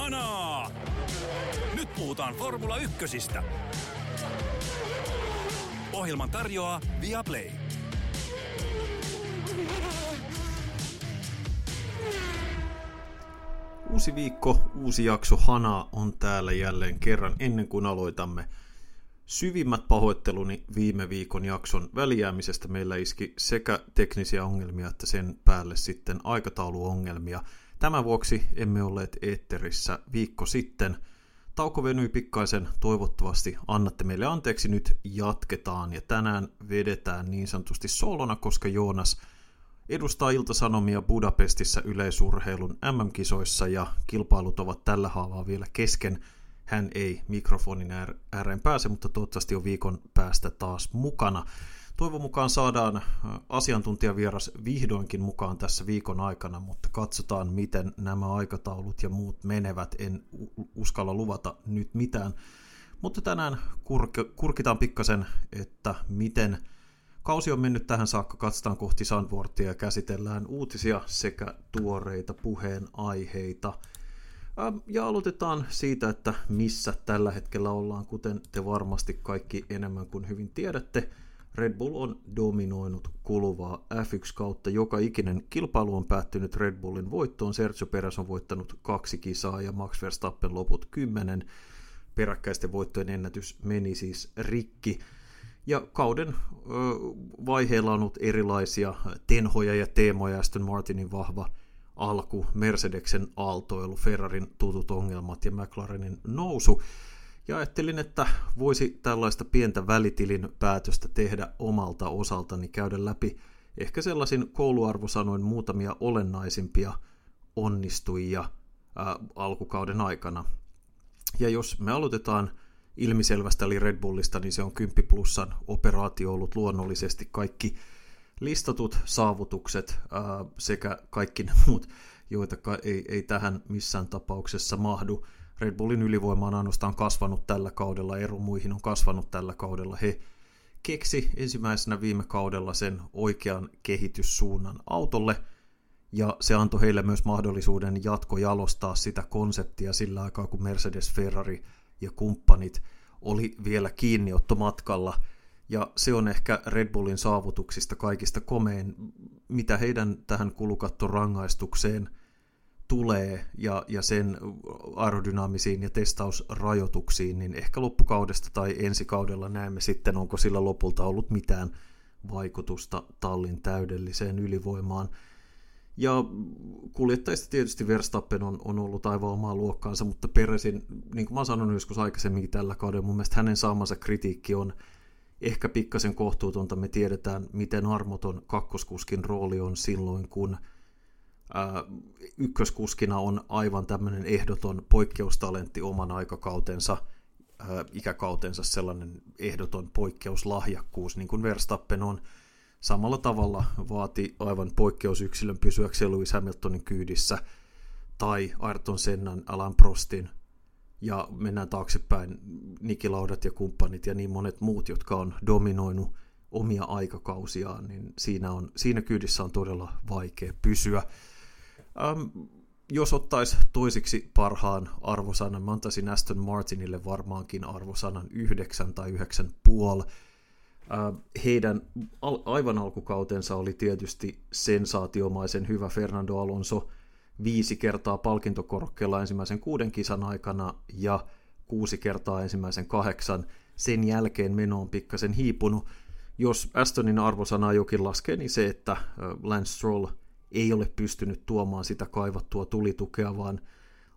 Kanaa! Nyt puhutaan Formula Ykkösistä. Ohjelman tarjoaa Viaplay. Uusi viikko, uusi jakso Hana on täällä jälleen kerran ennen kuin aloitamme. Syvimmät pahoitteluni viime viikon jakson välijäämisestä meillä iski sekä teknisiä ongelmia että sen päälle sitten aikatauluongelmia. Tämän vuoksi emme olleet eetterissä viikko sitten. Tauko venyi pikkaisen, toivottavasti annatte meille anteeksi, nyt jatketaan ja tänään vedetään niin sanotusti solona, koska Joonas – edustaa Ilta-Sanomia Budapestissa yleisurheilun MM-kisoissa ja kilpailut ovat tällä haavaa vielä kesken. Hän ei mikrofonin ääreen pääse, mutta toivottavasti on viikon päästä taas mukana. Toivon mukaan saadaan äh, asiantuntijavieras vihdoinkin mukaan tässä viikon aikana, mutta katsotaan miten nämä aikataulut ja muut menevät. En uskalla luvata nyt mitään. Mutta tänään kurk- kurkitaan pikkasen, että miten Kausi on mennyt tähän saakka, katsotaan kohti Sandvortia ja käsitellään uutisia sekä tuoreita puheenaiheita. Ähm, ja aloitetaan siitä, että missä tällä hetkellä ollaan, kuten te varmasti kaikki enemmän kuin hyvin tiedätte. Red Bull on dominoinut kuluvaa F1 kautta. Joka ikinen kilpailu on päättynyt Red Bullin voittoon. Sergio Perez on voittanut kaksi kisaa ja Max Verstappen loput kymmenen. Peräkkäisten voittojen ennätys meni siis rikki. Ja kauden vaiheilla on ollut erilaisia tenhoja ja teemoja, Aston Martinin vahva alku, Mercedeksen aaltoilu, Ferrarin tutut ongelmat ja McLarenin nousu. Ja ajattelin, että voisi tällaista pientä välitilin päätöstä tehdä omalta osaltani, käydä läpi ehkä sellaisin kouluarvosanoin muutamia olennaisimpia onnistujia ää, alkukauden aikana. Ja jos me aloitetaan ilmiselvästä eli Red Bullista, niin se on 10 plussan operaatio ollut luonnollisesti kaikki listatut saavutukset ää, sekä kaikki ne muut, joita ei, ei tähän missään tapauksessa mahdu. Red Bullin ylivoima on ainoastaan kasvanut tällä kaudella, ero muihin on kasvanut tällä kaudella. He keksi ensimmäisenä viime kaudella sen oikean kehityssuunnan autolle, ja se antoi heille myös mahdollisuuden jatkojalostaa sitä konseptia sillä aikaa, kun Mercedes, Ferrari – ja kumppanit oli vielä kiinniottomatkalla, ja se on ehkä Red Bullin saavutuksista kaikista komein, mitä heidän tähän kulukattorangaistukseen tulee ja, ja sen aerodynaamisiin ja testausrajoituksiin, niin ehkä loppukaudesta tai ensi kaudella näemme sitten, onko sillä lopulta ollut mitään vaikutusta tallin täydelliseen ylivoimaan. Ja kuljettajista tietysti Verstappen on, on ollut aivan omaa luokkaansa, mutta Peresin, niin kuin mä sanon joskus aikaisemmin tällä kaudella, mun mielestä hänen saamansa kritiikki on ehkä pikkasen kohtuutonta. Me tiedetään, miten armoton kakkoskuskin rooli on silloin, kun ykköskuskina on aivan tämmöinen ehdoton poikkeustalentti oman aikakautensa, ää, ikäkautensa sellainen ehdoton poikkeuslahjakkuus, niin kuin Verstappen on – samalla tavalla vaati aivan poikkeusyksilön pysyäkseen Lewis Hamiltonin kyydissä tai Ayrton Sennan, Alan Prostin ja mennään taaksepäin Nikilaudat ja kumppanit ja niin monet muut, jotka on dominoinut omia aikakausiaan, niin siinä, on, siinä kyydissä on todella vaikea pysyä. Ähm, jos ottaisi toisiksi parhaan arvosanan, mä antaisin Aston Martinille varmaankin arvosanan 9 tai 9,5 heidän aivan alkukautensa oli tietysti sensaatiomaisen hyvä Fernando Alonso viisi kertaa palkintokorokkeella ensimmäisen kuuden kisan aikana ja kuusi kertaa ensimmäisen kahdeksan. Sen jälkeen meno on pikkasen hiipunut. Jos Astonin arvosanaa jokin laskee, niin se, että Lance Stroll ei ole pystynyt tuomaan sitä kaivattua tulitukea, vaan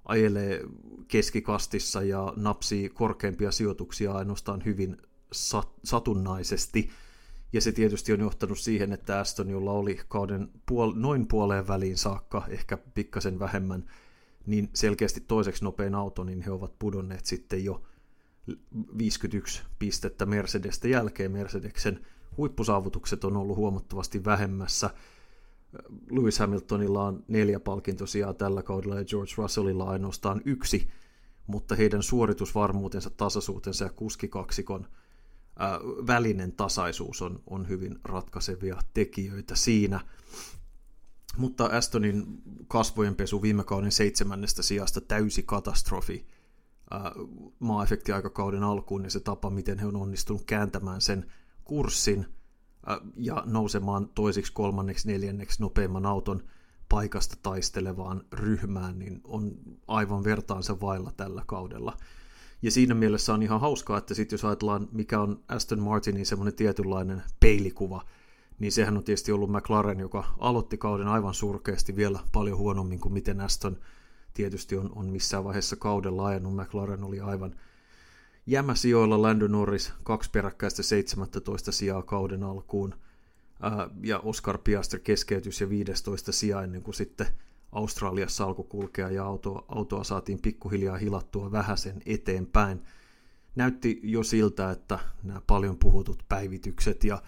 ajelee keskikastissa ja napsii korkeimpia sijoituksia ainoastaan hyvin satunnaisesti. Ja se tietysti on johtanut siihen, että Aston, jolla oli kauden puol- noin puoleen väliin saakka, ehkä pikkasen vähemmän, niin selkeästi toiseksi nopein auto, niin he ovat pudonneet sitten jo 51 pistettä Mercedestä jälkeen. Mercedeksen huippusaavutukset on ollut huomattavasti vähemmässä. Lewis Hamiltonilla on neljä palkintosijaa tällä kaudella ja George Russellilla ainoastaan yksi, mutta heidän suoritusvarmuutensa, tasaisuutensa ja kuskikaksikon – välinen tasaisuus on, on hyvin ratkaisevia tekijöitä siinä. mutta Astonin kasvojenpesu viime kauden seitsemännestä sijasta täysi katastrofi maa-efektiaikakauden alkuun ja se tapa, miten he on onnistunut kääntämään sen kurssin ja nousemaan toisiksi, kolmanneksi, neljänneksi nopeimman auton paikasta taistelevaan ryhmään, niin on aivan vertaansa vailla tällä kaudella. Ja siinä mielessä on ihan hauskaa, että sitten jos ajatellaan, mikä on Aston Martinin semmoinen tietynlainen peilikuva, niin sehän on tietysti ollut McLaren, joka aloitti kauden aivan surkeasti vielä paljon huonommin kuin miten Aston tietysti on, on missään vaiheessa kaudella ajanut. McLaren oli aivan jämäsijoilla Lando Norris kaksi peräkkäistä 17 sijaa kauden alkuun ja Oscar Piastri keskeytys ja 15 sija ennen kuin sitten Australiassa alkoi kulkea ja autoa, autoa saatiin pikkuhiljaa hilattua vähäsen eteenpäin. Näytti jo siltä, että nämä paljon puhutut päivitykset ja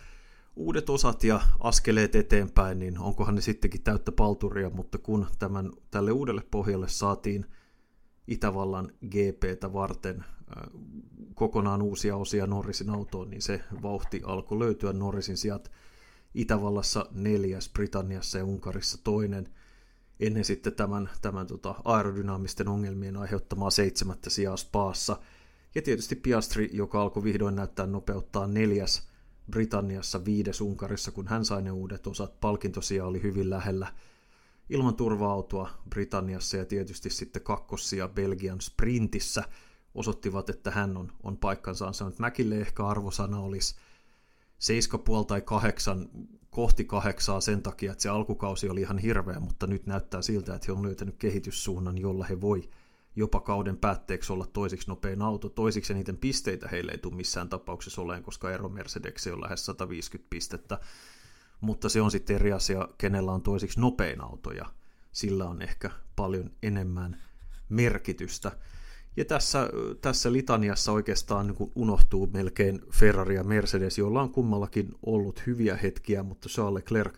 uudet osat ja askeleet eteenpäin, niin onkohan ne sittenkin täyttä palturia, mutta kun tämän, tälle uudelle pohjalle saatiin Itävallan GPtä varten kokonaan uusia osia Norrisin autoon, niin se vauhti alkoi löytyä Norrisin sijat Itävallassa neljäs, Britanniassa ja Unkarissa toinen, ennen sitten tämän, tämän tota aerodynaamisten ongelmien aiheuttamaa seitsemättä sijaa Spaassa. Ja tietysti Piastri, joka alkoi vihdoin näyttää nopeuttaa neljäs Britanniassa, viides Unkarissa, kun hän sai ne uudet osat. Palkintosia oli hyvin lähellä ilman turva-autoa Britanniassa ja tietysti sitten kakkossia Belgian sprintissä osoittivat, että hän on, on paikkansa ansainnut. Mäkille ehkä arvosana olisi 7,5 tai 8 kohti kahdeksaa sen takia, että se alkukausi oli ihan hirveä, mutta nyt näyttää siltä, että he on löytänyt kehityssuunnan, jolla he voi jopa kauden päätteeksi olla toisiksi nopein auto. Toisiksi niiden pisteitä heille ei tule missään tapauksessa oleen, koska ero Mercedes on lähes 150 pistettä. Mutta se on sitten eri asia, kenellä on toisiksi nopein auto ja sillä on ehkä paljon enemmän merkitystä. Ja tässä, tässä litaniassa oikeastaan niin unohtuu melkein Ferrari ja Mercedes, joilla on kummallakin ollut hyviä hetkiä, mutta Charles Leclerc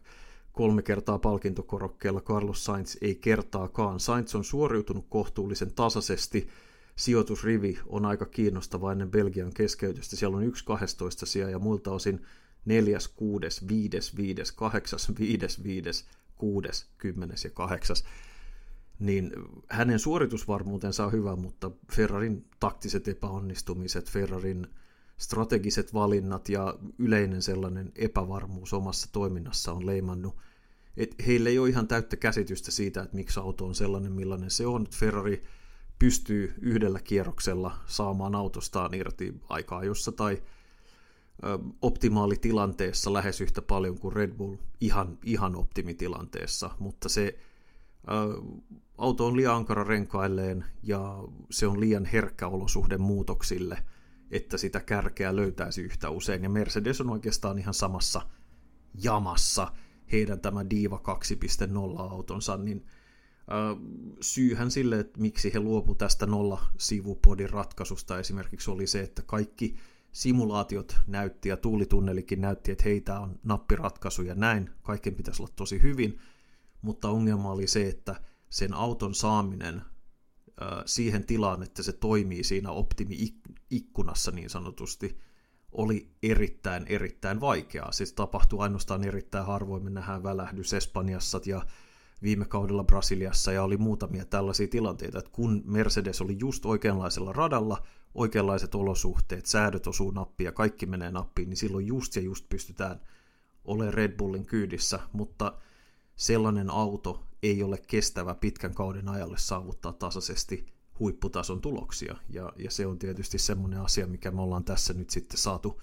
kolme kertaa palkintokorokkeella, Carlos Sainz ei kertaakaan. Sainz on suoriutunut kohtuullisen tasaisesti, sijoitusrivi on aika kiinnostava ennen Belgian keskeytystä. Siellä on yksi 12 sija ja muilta osin neljäs, kuudes, viides, viides, kahdeksas, viides, viides, kuudes, kymmenes ja kahdeksas niin hänen suoritusvarmuutensa on hyvä, mutta Ferrarin taktiset epäonnistumiset, Ferrarin strategiset valinnat ja yleinen sellainen epävarmuus omassa toiminnassa on leimannut. Et heille ei ole ihan täyttä käsitystä siitä, että miksi auto on sellainen, millainen se on. Ferrari pystyy yhdellä kierroksella saamaan autostaan irti aikaa jossa tai optimaalitilanteessa lähes yhtä paljon kuin Red Bull ihan, ihan optimitilanteessa, mutta se auto on liian ankara renkailleen ja se on liian herkkä olosuhde muutoksille, että sitä kärkeä löytäisi yhtä usein. Ja Mercedes on oikeastaan ihan samassa jamassa. Heidän tämä Diva 2.0-autonsa, niin syyhän sille, että miksi he luopu tästä nolla-sivupodin ratkaisusta esimerkiksi oli se, että kaikki simulaatiot näytti ja tuulitunnelikin näytti, että heitä on nappiratkaisu ja näin, kaiken pitäisi olla tosi hyvin, mutta ongelma oli se, että sen auton saaminen siihen tilaan, että se toimii siinä optimi-ikkunassa niin sanotusti, oli erittäin, erittäin vaikeaa. Siis tapahtui ainoastaan erittäin harvoin. Me nähdään välähdys Espanjassa ja viime kaudella Brasiliassa ja oli muutamia tällaisia tilanteita, että kun Mercedes oli just oikeanlaisella radalla, oikeanlaiset olosuhteet, säädöt osuu ja kaikki menee nappiin, niin silloin just ja just pystytään olemaan Red Bullin kyydissä, mutta sellainen auto ei ole kestävä pitkän kauden ajalle saavuttaa tasaisesti huipputason tuloksia. Ja, ja se on tietysti semmoinen asia, mikä me ollaan tässä nyt sitten saatu,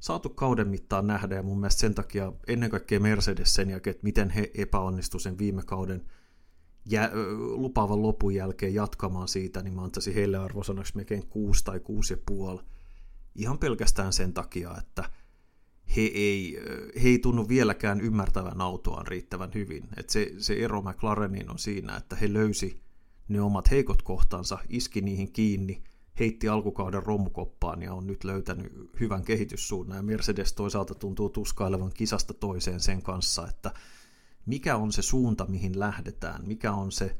saatu kauden mittaan nähdä. Ja mun mielestä sen takia ennen kaikkea Mercedes sen jälkeen, että miten he epäonnistuivat sen viime kauden jä, lupaavan lopun jälkeen jatkamaan siitä, niin mä antaisin heille arvosanaksi melkein 6 tai 6,5. Ihan pelkästään sen takia, että – he ei, he ei tunnu vieläkään ymmärtävän autoaan riittävän hyvin. Et se, se ero McLarenin on siinä, että he löysi ne omat heikot kohtansa, iski niihin kiinni, heitti alkukauden romukoppaan ja on nyt löytänyt hyvän kehityssuunnan. Ja Mercedes toisaalta tuntuu tuskailevan kisasta toiseen sen kanssa, että mikä on se suunta, mihin lähdetään, mikä on se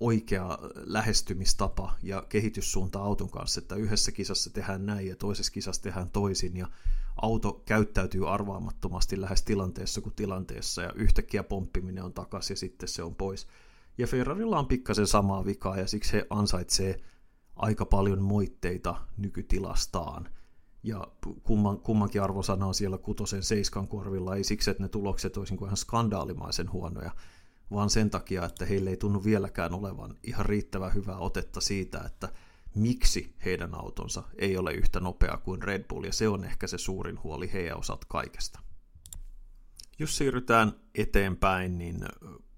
oikea lähestymistapa ja kehityssuunta auton kanssa, että yhdessä kisassa tehdään näin ja toisessa kisassa tehdään toisin ja auto käyttäytyy arvaamattomasti lähes tilanteessa kuin tilanteessa ja yhtäkkiä pomppiminen on takaisin ja sitten se on pois. Ja Ferrarilla on pikkasen samaa vikaa ja siksi he ansaitsee aika paljon moitteita nykytilastaan. Ja kumman, kummankin arvosana on siellä kutosen seiskan korvilla, ei siksi, että ne tulokset olisi niin ihan skandaalimaisen huonoja, vaan sen takia, että heille ei tunnu vieläkään olevan ihan riittävän hyvää otetta siitä, että miksi heidän autonsa ei ole yhtä nopea kuin Red Bull, ja se on ehkä se suurin huoli heidän osat kaikesta. Jos siirrytään eteenpäin, niin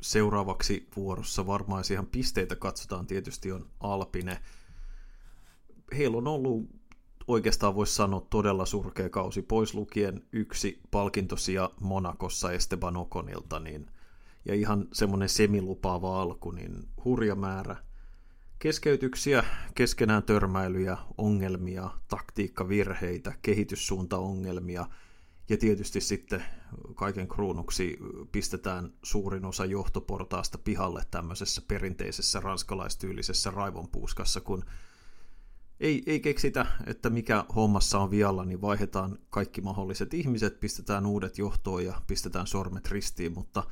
seuraavaksi vuorossa varmaan ihan pisteitä katsotaan tietysti on Alpine. Heillä on ollut oikeastaan voisi sanoa todella surkea kausi, pois lukien yksi palkintosia Monakossa Esteban Okonilta, niin, ja ihan semmoinen semilupaava alku, niin hurja määrä keskeytyksiä, keskenään törmäilyjä, ongelmia, taktiikkavirheitä, kehityssuuntaongelmia, ja tietysti sitten kaiken kruunuksi pistetään suurin osa johtoportaasta pihalle tämmöisessä perinteisessä ranskalaistyylisessä raivonpuuskassa, kun ei, ei keksitä, että mikä hommassa on vialla, niin vaihdetaan kaikki mahdolliset ihmiset, pistetään uudet johtoon ja pistetään sormet ristiin, mutta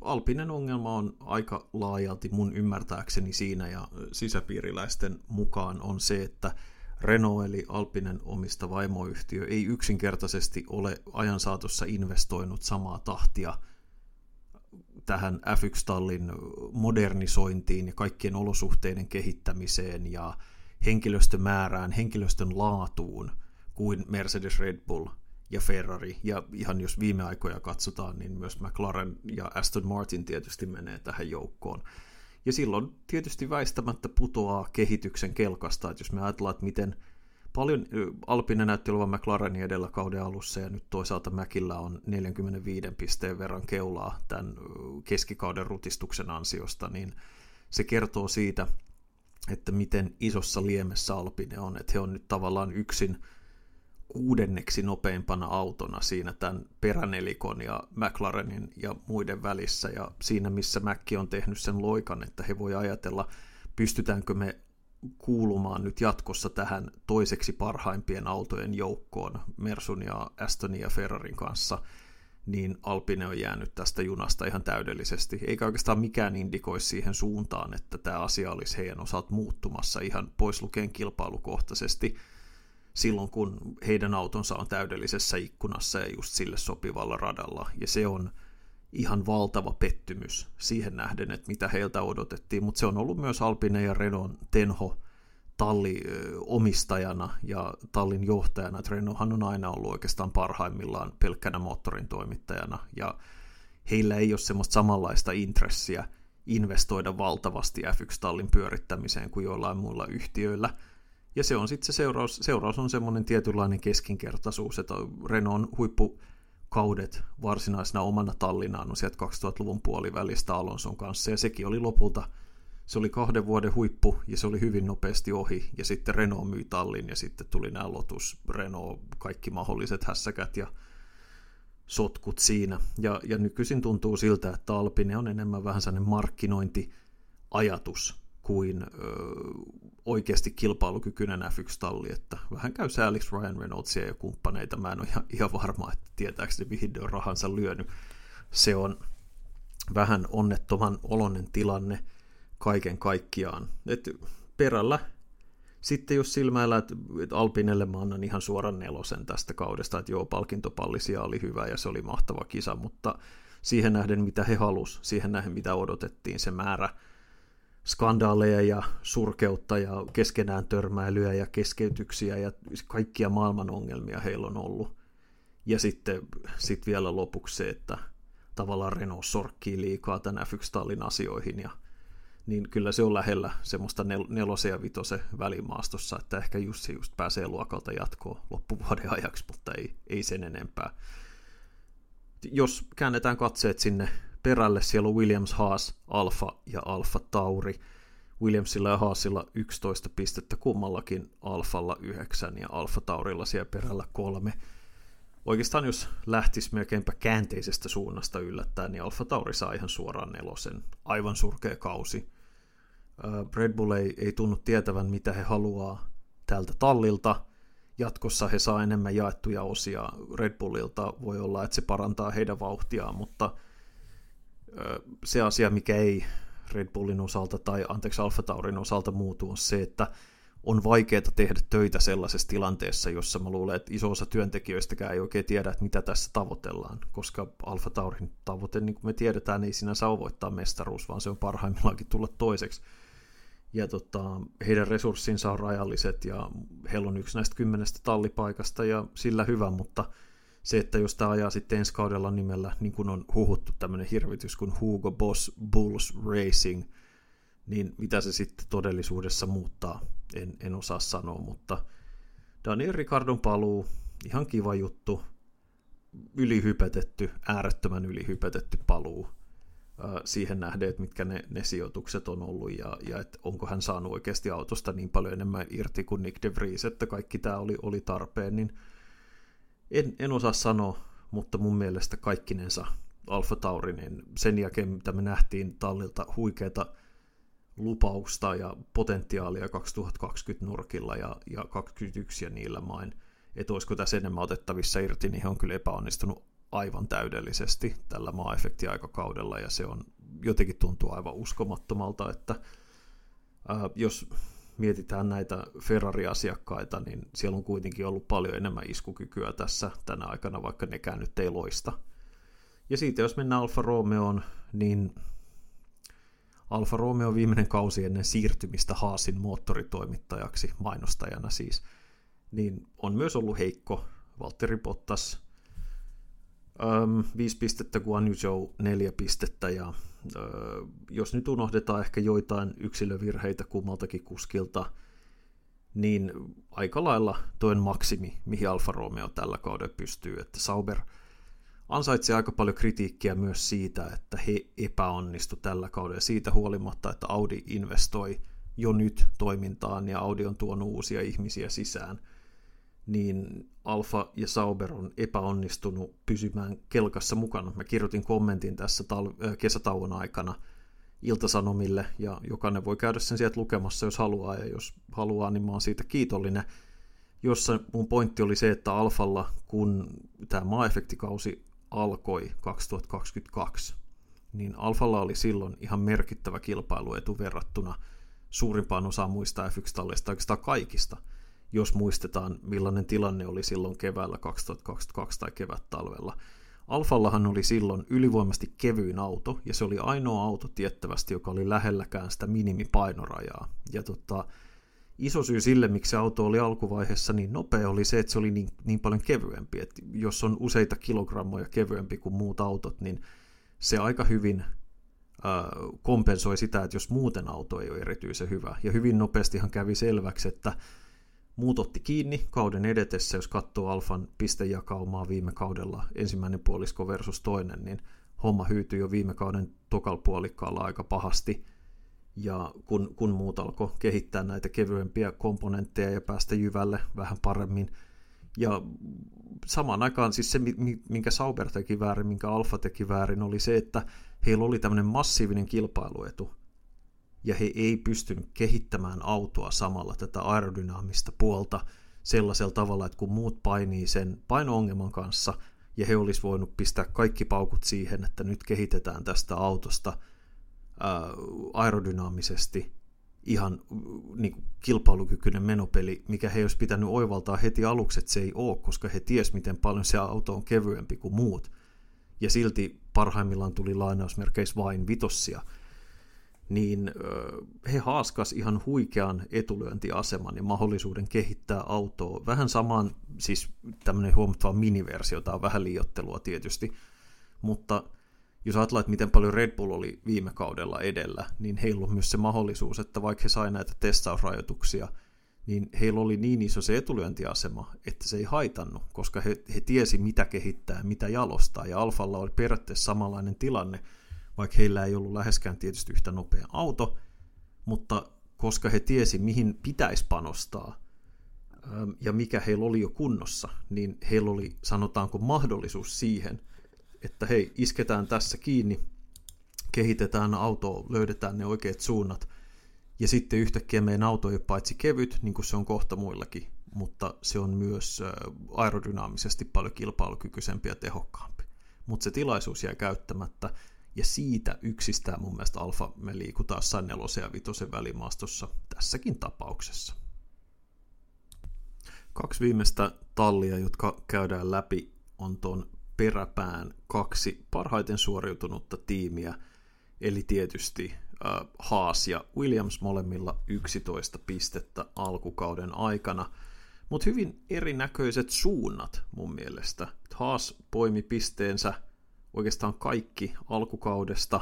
Alpinen ongelma on aika laajalti mun ymmärtääkseni siinä ja sisäpiiriläisten mukaan on se, että Renault eli Alpinen omista vaimoyhtiö ei yksinkertaisesti ole ajan saatossa investoinut samaa tahtia tähän F1-tallin modernisointiin ja kaikkien olosuhteiden kehittämiseen ja henkilöstömäärään, henkilöstön laatuun kuin Mercedes, Red Bull ja Ferrari. Ja ihan jos viime aikoja katsotaan, niin myös McLaren ja Aston Martin tietysti menee tähän joukkoon. Ja silloin tietysti väistämättä putoaa kehityksen kelkasta, että jos me ajatellaan, että miten paljon Alpine näytti olevan McLarenin edellä kauden alussa ja nyt toisaalta Mäkillä on 45 pisteen verran keulaa tämän keskikauden rutistuksen ansiosta, niin se kertoo siitä, että miten isossa liemessä Alpine on, että he on nyt tavallaan yksin kuudenneksi nopeimpana autona siinä tämän peränelikon ja McLarenin ja muiden välissä ja siinä missä Mäkki on tehnyt sen loikan, että he voi ajatella, pystytäänkö me kuulumaan nyt jatkossa tähän toiseksi parhaimpien autojen joukkoon Mersun ja Astonin ja Ferrarin kanssa – niin Alpine on jäänyt tästä junasta ihan täydellisesti. Eikä oikeastaan mikään indikoi siihen suuntaan, että tämä asia olisi heidän osat muuttumassa ihan pois lukeen kilpailukohtaisesti silloin, kun heidän autonsa on täydellisessä ikkunassa ja just sille sopivalla radalla. Ja se on ihan valtava pettymys siihen nähden, että mitä heiltä odotettiin, mutta se on ollut myös Alpine ja Renault tenho talliomistajana ja tallin johtajana. Renaulthan on aina ollut oikeastaan parhaimmillaan pelkkänä moottorin toimittajana ja heillä ei ole semmoista samanlaista intressiä investoida valtavasti F1-tallin pyörittämiseen kuin joillain muilla yhtiöillä. Ja se on sitten se seuraus, seuraus on semmoinen tietynlainen keskinkertaisuus, että Renault huippukaudet varsinaisena omana tallinaan on sieltä 2000-luvun puolivälistä Alonson kanssa, ja sekin oli lopulta – se oli kahden vuoden huippu ja se oli hyvin nopeasti ohi. Ja sitten Renault myi tallin ja sitten tuli nämä Lotus, Renault, kaikki mahdolliset hässäkät ja sotkut siinä. Ja, ja nykyisin tuntuu siltä, että Alpine on enemmän vähän sellainen markkinointiajatus kuin ö, oikeasti kilpailukykyinen F1-talli, että vähän käy sääliksi Ryan Reynoldsia ja kumppaneita. Mä en ole ihan, ihan varma, että tietääkseni mihin ne on rahansa lyönyt. Se on vähän onnettoman olonen tilanne – kaiken kaikkiaan. Et perällä sitten jos silmäillä, että Alpinelle mä annan ihan suoran nelosen tästä kaudesta, että joo, palkintopallisia oli hyvä ja se oli mahtava kisa, mutta siihen nähden, mitä he halus, siihen nähden, mitä odotettiin, se määrä skandaaleja ja surkeutta ja keskenään törmäilyjä ja keskeytyksiä ja kaikkia maailman ongelmia heillä on ollut. Ja sitten sit vielä lopuksi se, että tavallaan Renault sorkkii liikaa tämän F1-tallin asioihin ja niin kyllä se on lähellä semmoista nel- nelosen ja vitosen välimaastossa, että ehkä Jussi just pääsee luokalta jatkoon loppuvuoden ajaksi, mutta ei, ei sen enempää. Jos käännetään katseet sinne perälle, siellä on Williams, Haas, Alfa ja Alfa Tauri. Williamsilla ja Haasilla 11 pistettä kummallakin, Alfalla 9 ja Alfa Taurilla siellä perällä kolme. Oikeastaan jos lähtisi melkeinpä käänteisestä suunnasta yllättäen, niin Alfa Tauri saa ihan suoraan nelosen. Aivan surkea kausi. Red Bull ei, ei tunnu tietävän, mitä he haluaa tältä tallilta, jatkossa he saa enemmän jaettuja osia Red Bullilta. Voi olla, että se parantaa heidän vauhtiaan, mutta se asia, mikä ei Red Bullin osalta tai anteeksi Alfa Taurin osalta muutu, on se, että on vaikeaa tehdä töitä sellaisessa tilanteessa, jossa mä luulen, että iso osa työntekijöistäkään ei oikein tiedä, että mitä tässä tavoitellaan, koska Alfa Taurin tavoite, niin kuin me tiedetään, ei sinänsä ole voittaa mestaruus, vaan se on parhaimmillaankin tulla toiseksi. Ja tota, heidän resurssinsa on rajalliset ja heillä on yksi näistä kymmenestä tallipaikasta ja sillä hyvä, mutta se, että jos tämä ajaa sitten ensi kaudella nimellä, niin kuin on huhuttu tämmöinen hirvitys kuin Hugo Boss Bulls Racing, niin mitä se sitten todellisuudessa muuttaa, en, en osaa sanoa, mutta Daniel Ricardon paluu, ihan kiva juttu, ylihypetetty, äärettömän ylihypetetty paluu siihen nähden, että mitkä ne, ne sijoitukset on ollut ja, ja että onko hän saanut oikeasti autosta niin paljon enemmän irti kuin Nick de Vries, että kaikki tämä oli, oli tarpeen, niin en, en osaa sanoa, mutta mun mielestä kaikkinensa Alfa Taurinen, sen jälkeen mitä me nähtiin tallilta huikeita lupausta ja potentiaalia 2020 nurkilla ja, ja 2021 ja niillä main, että olisiko tässä enemmän otettavissa irti, niin he on kyllä epäonnistunut aivan täydellisesti tällä maa-efektiaikakaudella ja se on jotenkin tuntuu aivan uskomattomalta, että ää, jos mietitään näitä Ferrari-asiakkaita, niin siellä on kuitenkin ollut paljon enemmän iskukykyä tässä tänä aikana, vaikka nekään nyt ei loista. Ja siitä jos mennään Alfa Romeoon, niin Alfa Romeo viimeinen kausi ennen siirtymistä Haasin moottoritoimittajaksi, mainostajana siis, niin on myös ollut heikko. Valtteri Bottas Öm, viisi pistettä, Guan Yu neljä pistettä ja ö, jos nyt unohdetaan ehkä joitain yksilövirheitä kummaltakin kuskilta, niin aika lailla toinen maksimi, mihin Alfa Romeo tällä kaudella pystyy. Että Sauber ansaitsee aika paljon kritiikkiä myös siitä, että he epäonnistu tällä kaudella siitä huolimatta, että Audi investoi jo nyt toimintaan ja Audi on tuonut uusia ihmisiä sisään – niin Alfa ja Sauber on epäonnistunut pysymään kelkassa mukana. Mä kirjoitin kommentin tässä tal- kesätauon aikana Iltasanomille, ja jokainen voi käydä sen sieltä lukemassa, jos haluaa, ja jos haluaa, niin mä oon siitä kiitollinen. Jossa mun pointti oli se, että Alfalla, kun tämä maa-efektikausi alkoi 2022, niin Alfalla oli silloin ihan merkittävä kilpailuetu verrattuna suurimpaan osaan muista F1-talleista, oikeastaan kaikista – jos muistetaan millainen tilanne oli silloin keväällä 2022 tai kevät-talvella. Alfallahan oli silloin ylivoimasti kevyin auto, ja se oli ainoa auto tiettävästi, joka oli lähelläkään sitä minimipainorajaa. Ja tota, iso syy sille, miksi se auto oli alkuvaiheessa niin nopea, oli se, että se oli niin, niin paljon kevyempi. Et jos on useita kilogrammoja kevyempi kuin muut autot, niin se aika hyvin kompensoi sitä, että jos muuten auto ei ole erityisen hyvä. Ja hyvin nopeastihan kävi selväksi, että Muut otti kiinni kauden edetessä, jos katsoo Alfan pistejakaumaa viime kaudella, ensimmäinen puolisko versus toinen, niin homma hyytyi jo viime kauden tokal puolikkaalla aika pahasti. Ja kun, kun muut alkoi kehittää näitä kevyempiä komponentteja ja päästä jyvälle vähän paremmin. Ja samaan aikaan siis se, minkä Sauber teki väärin, minkä Alfa teki väärin, oli se, että heillä oli tämmöinen massiivinen kilpailuetu ja he ei pystynyt kehittämään autoa samalla tätä aerodynaamista puolta sellaisella tavalla, että kun muut painii sen paino-ongelman kanssa, ja he olisi voinut pistää kaikki paukut siihen, että nyt kehitetään tästä autosta ää, aerodynaamisesti ihan niin kuin kilpailukykyinen menopeli, mikä he olisi pitänyt oivaltaa heti aluksi, että se ei ole, koska he ties miten paljon se auto on kevyempi kuin muut. Ja silti parhaimmillaan tuli lainausmerkeissä vain vitossia – niin he haaskas ihan huikean etulyöntiaseman ja mahdollisuuden kehittää autoa. Vähän samaan, siis tämmöinen huomattava miniversio, tämä on vähän liiottelua tietysti, mutta jos ajatellaan, että miten paljon Red Bull oli viime kaudella edellä, niin heillä on myös se mahdollisuus, että vaikka he sai näitä testausrajoituksia, niin heillä oli niin iso se etulyöntiasema, että se ei haitannut, koska he, he tiesi mitä kehittää, mitä jalostaa, ja Alfalla oli periaatteessa samanlainen tilanne, vaikka heillä ei ollut läheskään tietysti yhtä nopea auto, mutta koska he tiesi, mihin pitäisi panostaa ähm, ja mikä heillä oli jo kunnossa, niin heillä oli, sanotaanko, mahdollisuus siihen, että hei, isketään tässä kiinni, kehitetään auto, löydetään ne oikeat suunnat, ja sitten yhtäkkiä meidän auto ei ole paitsi kevyt, niin kuin se on kohta muillakin mutta se on myös aerodynaamisesti paljon kilpailukykyisempi ja tehokkaampi. Mutta se tilaisuus jää käyttämättä, ja siitä yksistään mun mielestä Alfa me liikutaan jossain nelosen ja vitosen välimaastossa tässäkin tapauksessa. Kaksi viimeistä tallia, jotka käydään läpi, on tuon peräpään kaksi parhaiten suoriutunutta tiimiä, eli tietysti äh, Haas ja Williams molemmilla 11 pistettä alkukauden aikana, mutta hyvin erinäköiset suunnat mun mielestä. Haas poimi pisteensä oikeastaan kaikki alkukaudesta,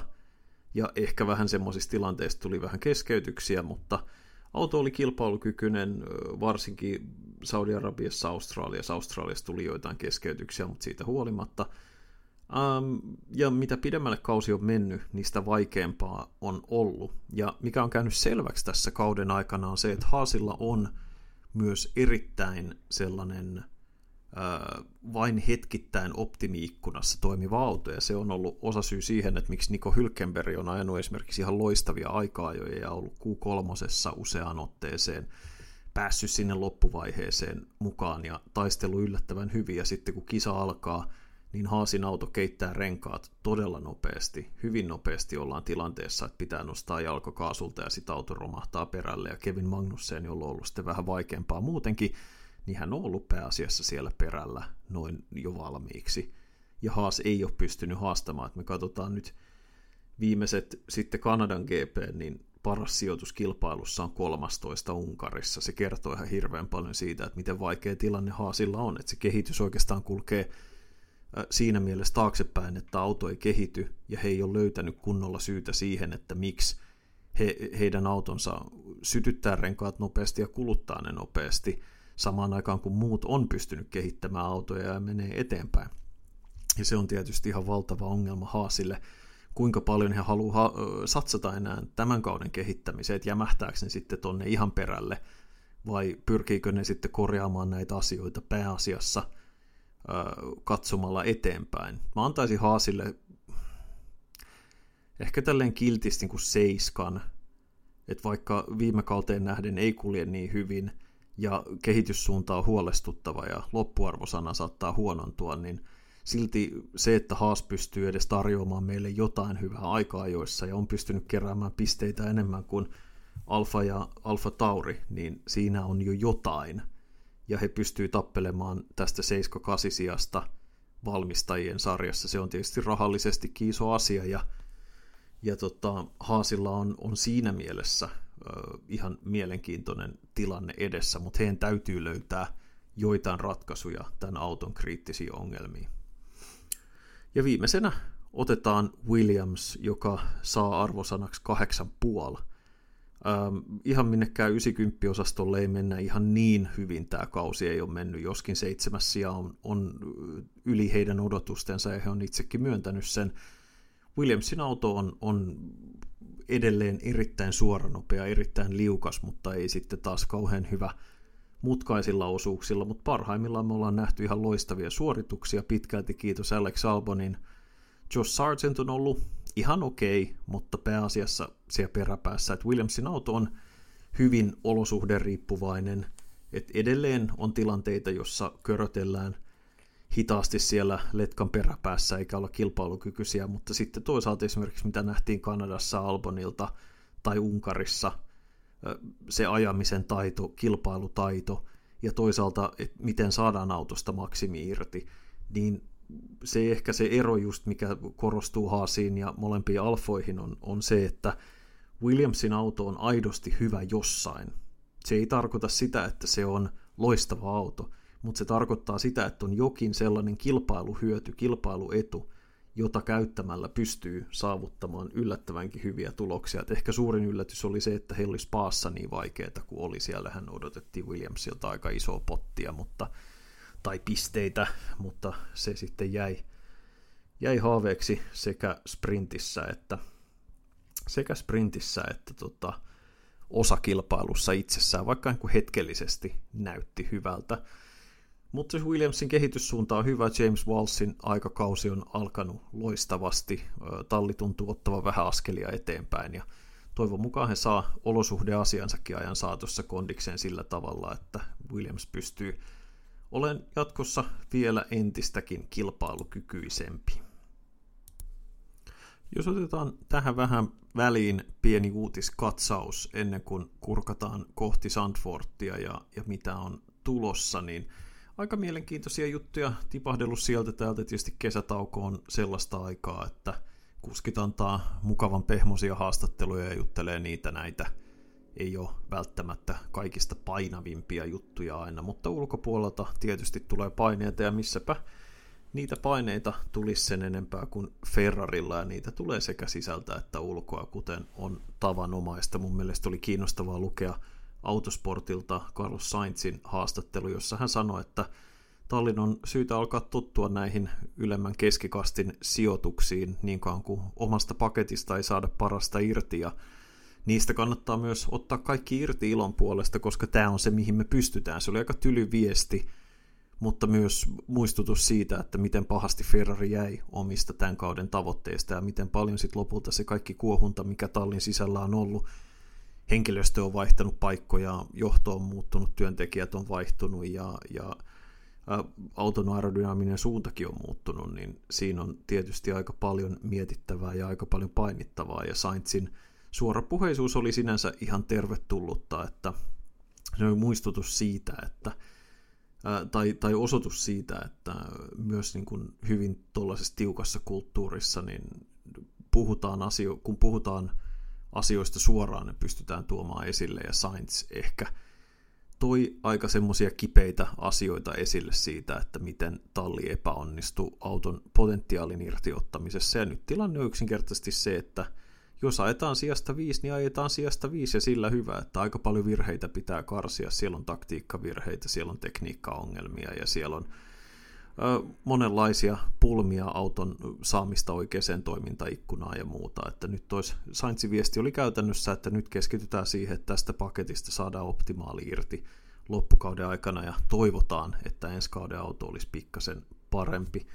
ja ehkä vähän semmoisista tilanteista tuli vähän keskeytyksiä, mutta auto oli kilpailukykyinen, varsinkin Saudi-Arabiassa, Australiassa. Australiassa tuli joitain keskeytyksiä, mutta siitä huolimatta. Um, ja mitä pidemmälle kausi on mennyt, niistä vaikeampaa on ollut. Ja mikä on käynyt selväksi tässä kauden aikana on se, että Haasilla on myös erittäin sellainen vain hetkittäin optimiikkunassa toimiva auto, ja se on ollut osa syy siihen, että miksi Niko Hylkenberg on ajanut esimerkiksi ihan loistavia aikaa-ajoja ja ollut Q3 useaan otteeseen, päässyt sinne loppuvaiheeseen mukaan ja taistelu yllättävän hyvin, ja sitten kun kisa alkaa, niin Haasin auto keittää renkaat todella nopeasti. Hyvin nopeasti ollaan tilanteessa, että pitää nostaa jalkokaasulta ja sitten auto romahtaa perälle, ja Kevin Magnussen, jolla on ollut sitten vähän vaikeampaa muutenkin, niin hän on ollut pääasiassa siellä perällä noin jo valmiiksi. Ja Haas ei ole pystynyt haastamaan. Että me katsotaan nyt viimeiset sitten Kanadan GP, niin paras sijoitus kilpailussa on 13 Unkarissa. Se kertoo ihan hirveän paljon siitä, että miten vaikea tilanne Haasilla on. Että se kehitys oikeastaan kulkee siinä mielessä taaksepäin, että auto ei kehity ja he ei ole löytänyt kunnolla syytä siihen, että miksi he, heidän autonsa sytyttää renkaat nopeasti ja kuluttaa ne nopeasti – samaan aikaan kun muut on pystynyt kehittämään autoja ja menee eteenpäin. Ja se on tietysti ihan valtava ongelma Haasille, kuinka paljon he haluaa satsata enää tämän kauden kehittämiseen, että jämähtääkö ne sitten tonne ihan perälle, vai pyrkiikö ne sitten korjaamaan näitä asioita pääasiassa katsomalla eteenpäin. Mä antaisin Haasille ehkä tälleen kiltisti niin kuin seiskan, että vaikka viime kauteen nähden ei kulje niin hyvin – ja kehityssuunta on huolestuttava ja loppuarvosana saattaa huonontua, niin silti se, että Haas pystyy edes tarjoamaan meille jotain hyvää aika-ajoissa ja on pystynyt keräämään pisteitä enemmän kuin Alfa ja Alfa Tauri, niin siinä on jo jotain. Ja he pystyy tappelemaan tästä 7-8 sijasta valmistajien sarjassa. Se on tietysti rahallisesti iso asia ja, ja tota, Haasilla on, on siinä mielessä ihan mielenkiintoinen tilanne edessä, mutta heidän täytyy löytää joitain ratkaisuja tämän auton kriittisiin ongelmiin. Ja viimeisenä otetaan Williams, joka saa arvosanaksi 8,5. Ähm, ihan minnekään 90-osastolle ei mennä ihan niin hyvin tämä kausi ei ole mennyt, joskin seitsemäs sija on, on yli heidän odotustensa ja he on itsekin myöntänyt sen. Williamsin auto on, on edelleen erittäin suoranopea, erittäin liukas, mutta ei sitten taas kauhean hyvä mutkaisilla osuuksilla, mutta parhaimmillaan me ollaan nähty ihan loistavia suorituksia pitkälti, kiitos Alex Albonin. Josh Sargent on ollut ihan okei, okay, mutta pääasiassa siellä peräpäässä, että Williamsin auto on hyvin olosuhderiippuvainen, että edelleen on tilanteita, jossa körötellään hitaasti siellä letkan peräpäässä eikä olla kilpailukykyisiä, mutta sitten toisaalta esimerkiksi mitä nähtiin Kanadassa Albonilta tai Unkarissa, se ajamisen taito, kilpailutaito ja toisaalta, että miten saadaan autosta maksimi irti, niin se ehkä se ero just, mikä korostuu Haasiin ja molempiin alfoihin on, on se, että Williamsin auto on aidosti hyvä jossain. Se ei tarkoita sitä, että se on loistava auto, mutta se tarkoittaa sitä, että on jokin sellainen kilpailuhyöty, kilpailuetu, jota käyttämällä pystyy saavuttamaan yllättävänkin hyviä tuloksia. Et ehkä suurin yllätys oli se, että heillä olisi paassa niin vaikeaa kuin oli. Siellähän odotettiin Williamsilta aika isoa pottia mutta, tai pisteitä, mutta se sitten jäi, jäi haaveeksi sekä sprintissä että, sekä sprintissä että tota, osakilpailussa itsessään, vaikka niin kuin hetkellisesti näytti hyvältä. Mutta Williamsin kehityssuunta on hyvä. James Walsin aikakausi on alkanut loistavasti. Talli tuntuu ottava vähän askelia eteenpäin ja toivon mukaan he saa olosuhdeasiansakin ajan saatossa kondikseen sillä tavalla, että Williams pystyy olen jatkossa vielä entistäkin kilpailukykyisempi. Jos otetaan tähän vähän väliin pieni uutiskatsaus ennen kuin kurkataan kohti Sandfortia ja, ja mitä on tulossa, niin aika mielenkiintoisia juttuja tipahdellut sieltä täältä. Tietysti kesätauko on sellaista aikaa, että kuskit antaa mukavan pehmosia haastatteluja ja juttelee niitä näitä – ei ole välttämättä kaikista painavimpia juttuja aina, mutta ulkopuolelta tietysti tulee paineita ja missäpä niitä paineita tulisi sen enempää kuin Ferrarilla ja niitä tulee sekä sisältä että ulkoa, kuten on tavanomaista. Mun mielestä oli kiinnostavaa lukea Autosportilta Carlos Sainzin haastattelu, jossa hän sanoi, että Tallin on syytä alkaa tottua näihin ylemmän keskikastin sijoituksiin niin kauan kuin omasta paketista ei saada parasta irti ja niistä kannattaa myös ottaa kaikki irti ilon puolesta, koska tämä on se, mihin me pystytään. Se oli aika tyly viesti, mutta myös muistutus siitä, että miten pahasti Ferrari jäi omista tämän kauden tavoitteista ja miten paljon sitten lopulta se kaikki kuohunta, mikä tallin sisällä on ollut, henkilöstö on vaihtanut paikkoja, johto on muuttunut, työntekijät on vaihtunut ja, ja auton aerodynaaminen suuntakin on muuttunut, niin siinä on tietysti aika paljon mietittävää ja aika paljon painittavaa. Ja Sainzin – suorapuheisuus oli sinänsä ihan tervetullutta, että se oli muistutus siitä, että tai, tai osoitus siitä, että myös niin kuin hyvin tuollaisessa tiukassa kulttuurissa, niin puhutaan asio, kun puhutaan asioista suoraan, ne pystytään tuomaan esille, ja Science ehkä toi aika semmoisia kipeitä asioita esille siitä, että miten talli epäonnistui auton potentiaalin irtiottamisessa, ja nyt tilanne on yksinkertaisesti se, että jos ajetaan sijasta viisi, niin ajetaan sijasta viisi ja sillä hyvä, että aika paljon virheitä pitää karsia. Siellä on taktiikkavirheitä, siellä on tekniikkaongelmia ja siellä on monenlaisia pulmia auton saamista oikeaan toimintaikkunaan ja muuta. Että nyt tois Saintsin viesti oli käytännössä, että nyt keskitytään siihen, että tästä paketista saadaan optimaali irti loppukauden aikana ja toivotaan, että ensi kauden auto olisi pikkasen parempi.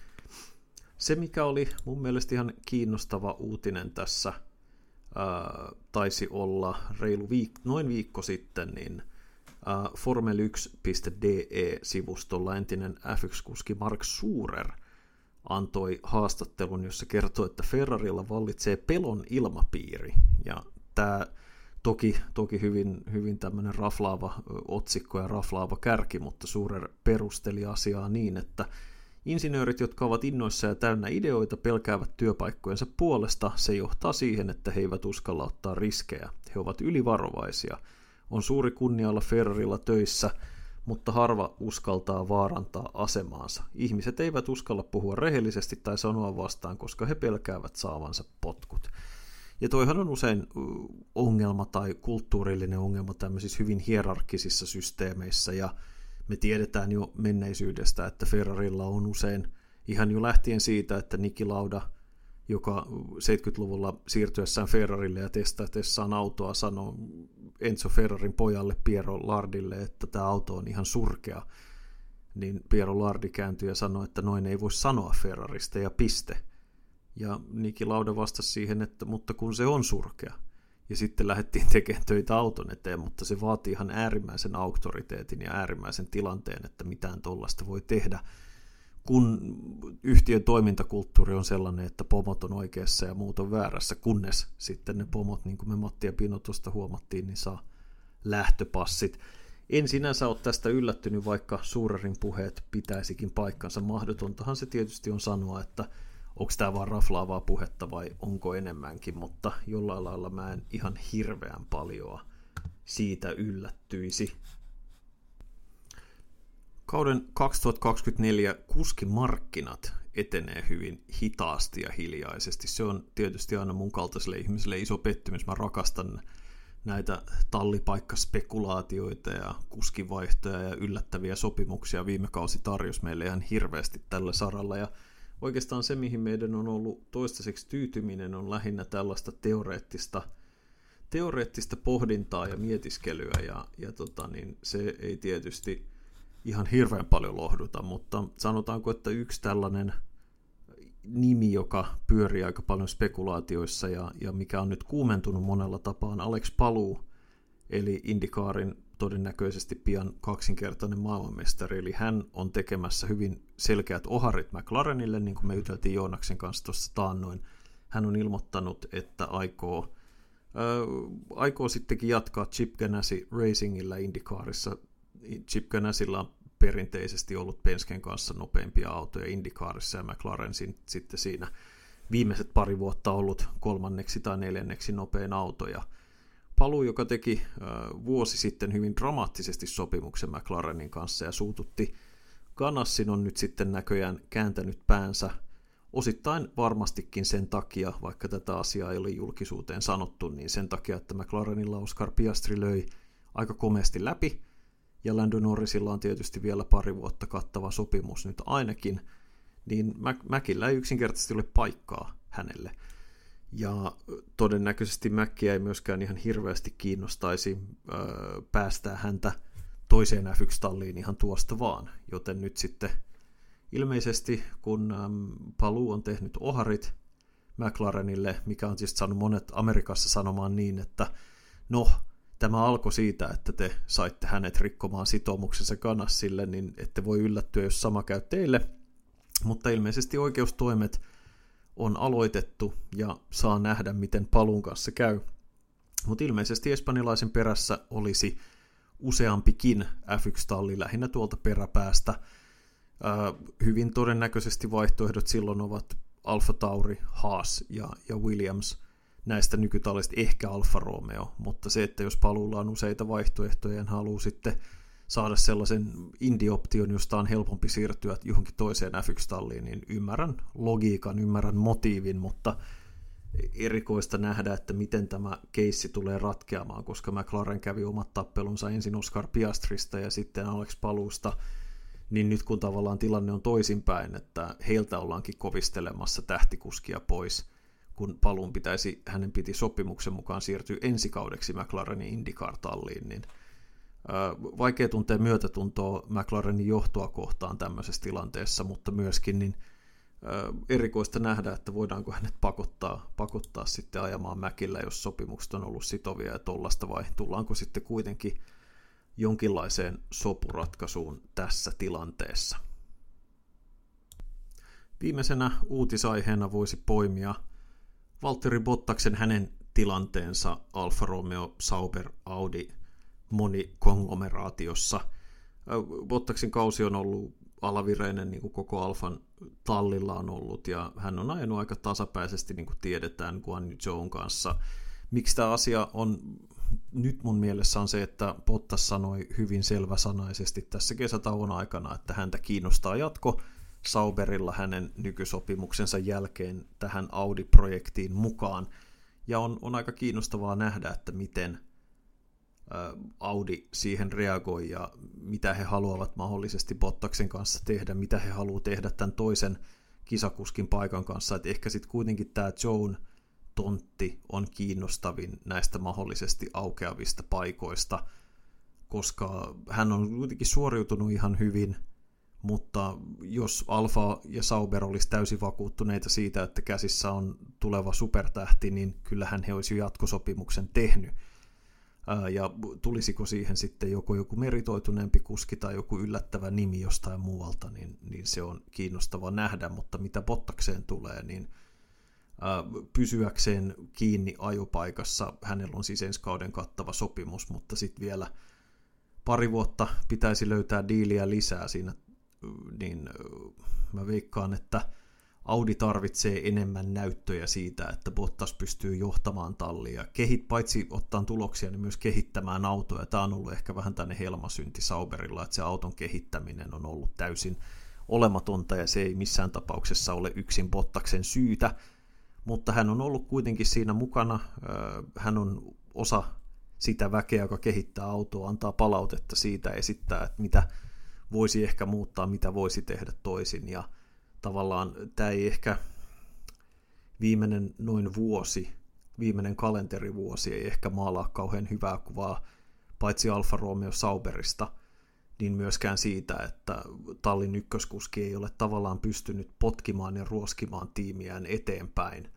Se, mikä oli mun mielestä ihan kiinnostava uutinen tässä – taisi olla reilu viik- noin viikko sitten, niin Formel1.de-sivustolla entinen F1-kuski Mark Surer antoi haastattelun, jossa kertoi, että Ferrarilla vallitsee pelon ilmapiiri. Ja tämä toki, toki hyvin, hyvin tämmöinen raflaava otsikko ja raflaava kärki, mutta Surer perusteli asiaa niin, että Insinöörit, jotka ovat innoissa ja täynnä ideoita, pelkäävät työpaikkojensa puolesta. Se johtaa siihen, että he eivät uskalla ottaa riskejä. He ovat ylivarovaisia. On suuri kunnia olla Ferrarilla töissä, mutta harva uskaltaa vaarantaa asemaansa. Ihmiset eivät uskalla puhua rehellisesti tai sanoa vastaan, koska he pelkäävät saavansa potkut. Ja toihan on usein ongelma tai kulttuurillinen ongelma tämmöisissä hyvin hierarkkisissa systeemeissä ja me tiedetään jo menneisyydestä, että Ferrarilla on usein ihan jo lähtien siitä, että Niki Lauda, joka 70-luvulla siirtyessään Ferrarille ja testatessaan autoa, sanoi Enzo Ferrarin pojalle Piero Lardille, että tämä auto on ihan surkea, niin Piero Lardi kääntyi ja sanoi, että noin ei voi sanoa Ferrarista ja piste. Ja Niki Lauda vastasi siihen, että mutta kun se on surkea – ja sitten lähdettiin tekemään töitä auton eteen, mutta se vaatii ihan äärimmäisen auktoriteetin ja äärimmäisen tilanteen, että mitään tuollaista voi tehdä, kun yhtiön toimintakulttuuri on sellainen, että pomot on oikeassa ja muut on väärässä, kunnes sitten ne pomot, niin kuin me Matti ja Pino tuosta huomattiin, niin saa lähtöpassit. En sinänsä ole tästä yllättynyt, vaikka Suurerin puheet pitäisikin paikkansa. Mahdotontahan se tietysti on sanoa, että onko tämä vaan raflaavaa puhetta vai onko enemmänkin, mutta jollain lailla mä en ihan hirveän paljon siitä yllättyisi. Kauden 2024 kuskimarkkinat etenee hyvin hitaasti ja hiljaisesti. Se on tietysti aina mun kaltaiselle ihmiselle iso pettymys. Mä rakastan näitä tallipaikkaspekulaatioita ja kuskivaihtoja ja yllättäviä sopimuksia viime kausi tarjosi meille ihan hirveästi tällä saralla. Ja oikeastaan se, mihin meidän on ollut toistaiseksi tyytyminen, on lähinnä tällaista teoreettista, teoreettista pohdintaa ja mietiskelyä, ja, ja tota, niin se ei tietysti ihan hirveän paljon lohduta, mutta sanotaanko, että yksi tällainen nimi, joka pyörii aika paljon spekulaatioissa ja, ja mikä on nyt kuumentunut monella tapaa, on Alex Paluu, eli Indikaarin todennäköisesti pian kaksinkertainen maailmanmestari, eli hän on tekemässä hyvin selkeät oharit McLarenille, niin kuin me juteltiin Joonaksen kanssa tuossa taannoin. Hän on ilmoittanut, että aikoo, ää, aikoo sittenkin jatkaa Chip Ganassi Racingilla Indikaarissa. Chip Ganassilla on perinteisesti ollut Pensken kanssa nopeimpia autoja Indikaarissa ja McLaren sitten siinä viimeiset pari vuotta ollut kolmanneksi tai neljänneksi nopein auto. Ja paluu, joka teki vuosi sitten hyvin dramaattisesti sopimuksen McLarenin kanssa ja suututti Ganassin on nyt sitten näköjään kääntänyt päänsä osittain varmastikin sen takia, vaikka tätä asiaa ei ole julkisuuteen sanottu, niin sen takia, että McLarenilla Oscar Piastri löi aika komeasti läpi, ja Lando Norrisilla on tietysti vielä pari vuotta kattava sopimus nyt ainakin, niin Mäkillä ei yksinkertaisesti ole paikkaa hänelle. Ja todennäköisesti Mäkkiä ei myöskään ihan hirveästi kiinnostaisi öö, päästää häntä toiseen F1-talliin ihan tuosta vaan. Joten nyt sitten ilmeisesti, kun Paluu on tehnyt oharit McLarenille, mikä on siis saanut monet Amerikassa sanomaan niin, että no, tämä alkoi siitä, että te saitte hänet rikkomaan sitoumuksensa Ganassille, niin ette voi yllättyä, jos sama käy teille. Mutta ilmeisesti oikeustoimet on aloitettu ja saa nähdä, miten palun kanssa käy. Mutta ilmeisesti espanjalaisen perässä olisi useampikin F1-talli lähinnä tuolta peräpäästä. hyvin todennäköisesti vaihtoehdot silloin ovat Alfa Tauri, Haas ja, ja Williams – näistä nykytallista ehkä Alfa Romeo, mutta se, että jos paluulla on useita vaihtoehtoja ja haluaa sitten saada sellaisen indie-option, josta on helpompi siirtyä johonkin toiseen F1-talliin, niin ymmärrän logiikan, ymmärrän motiivin, mutta erikoista nähdä, että miten tämä keissi tulee ratkeamaan, koska McLaren kävi omat tappelunsa ensin Oscar Piastrista ja sitten Alex Paluusta, niin nyt kun tavallaan tilanne on toisinpäin, että heiltä ollaankin kovistelemassa tähtikuskia pois – kun paluun pitäisi, hänen piti sopimuksen mukaan siirtyä ensikaudeksi McLarenin IndyCar-talliin, niin vaikea tuntea myötätuntoa McLarenin johtoa kohtaan tämmöisessä tilanteessa, mutta myöskin niin erikoista nähdä, että voidaanko hänet pakottaa, pakottaa sitten ajamaan Mäkillä, jos sopimukset on ollut sitovia ja tollasta, vai tullaanko sitten kuitenkin jonkinlaiseen sopuratkaisuun tässä tilanteessa. Viimeisenä uutisaiheena voisi poimia Valtteri Bottaksen hänen tilanteensa Alfa Romeo Sauber Audi monikonglomeraatiossa. Bottaksen kausi on ollut alavireinen niin kuin koko Alfan tallilla on ollut ja hän on ajanut aika tasapäisesti niin kuin tiedetään Guan Zhou kanssa. Miksi tämä asia on nyt mun mielessä on se, että Bottas sanoi hyvin selväsanaisesti tässä kesätauon aikana, että häntä kiinnostaa jatko Sauberilla hänen nykysopimuksensa jälkeen tähän Audi-projektiin mukaan. Ja on, on aika kiinnostavaa nähdä, että miten Audi siihen reagoi ja mitä he haluavat mahdollisesti Bottaksen kanssa tehdä, mitä he haluavat tehdä tämän toisen kisakuskin paikan kanssa. Että ehkä sitten kuitenkin tämä Joan tontti on kiinnostavin näistä mahdollisesti aukeavista paikoista, koska hän on kuitenkin suoriutunut ihan hyvin – mutta jos Alfa ja Sauber olisi täysin vakuuttuneita siitä, että käsissä on tuleva supertähti, niin kyllähän he olisivat jatkosopimuksen tehnyt. Ja tulisiko siihen sitten joku, joku meritoituneempi kuski tai joku yllättävä nimi jostain muualta, niin, niin se on kiinnostava nähdä, mutta mitä Bottakseen tulee, niin pysyäkseen kiinni ajopaikassa, hänellä on siis ensi kauden kattava sopimus, mutta sitten vielä pari vuotta pitäisi löytää diiliä lisää siinä niin mä veikkaan, että Audi tarvitsee enemmän näyttöjä siitä, että Bottas pystyy johtamaan tallia. Kehit, paitsi ottaa tuloksia, niin myös kehittämään autoja. Tämä on ollut ehkä vähän tänne helmasynti Sauberilla, että se auton kehittäminen on ollut täysin olematonta ja se ei missään tapauksessa ole yksin Bottaksen syytä, mutta hän on ollut kuitenkin siinä mukana. Hän on osa sitä väkeä, joka kehittää autoa, antaa palautetta siitä, esittää, että mitä voisi ehkä muuttaa, mitä voisi tehdä toisin. Ja tavallaan tämä ei ehkä viimeinen noin vuosi, viimeinen kalenterivuosi ei ehkä maalaa kauhean hyvää kuvaa, paitsi Alfa Romeo Sauberista, niin myöskään siitä, että tallin ykköskuski ei ole tavallaan pystynyt potkimaan ja ruoskimaan tiimiään eteenpäin.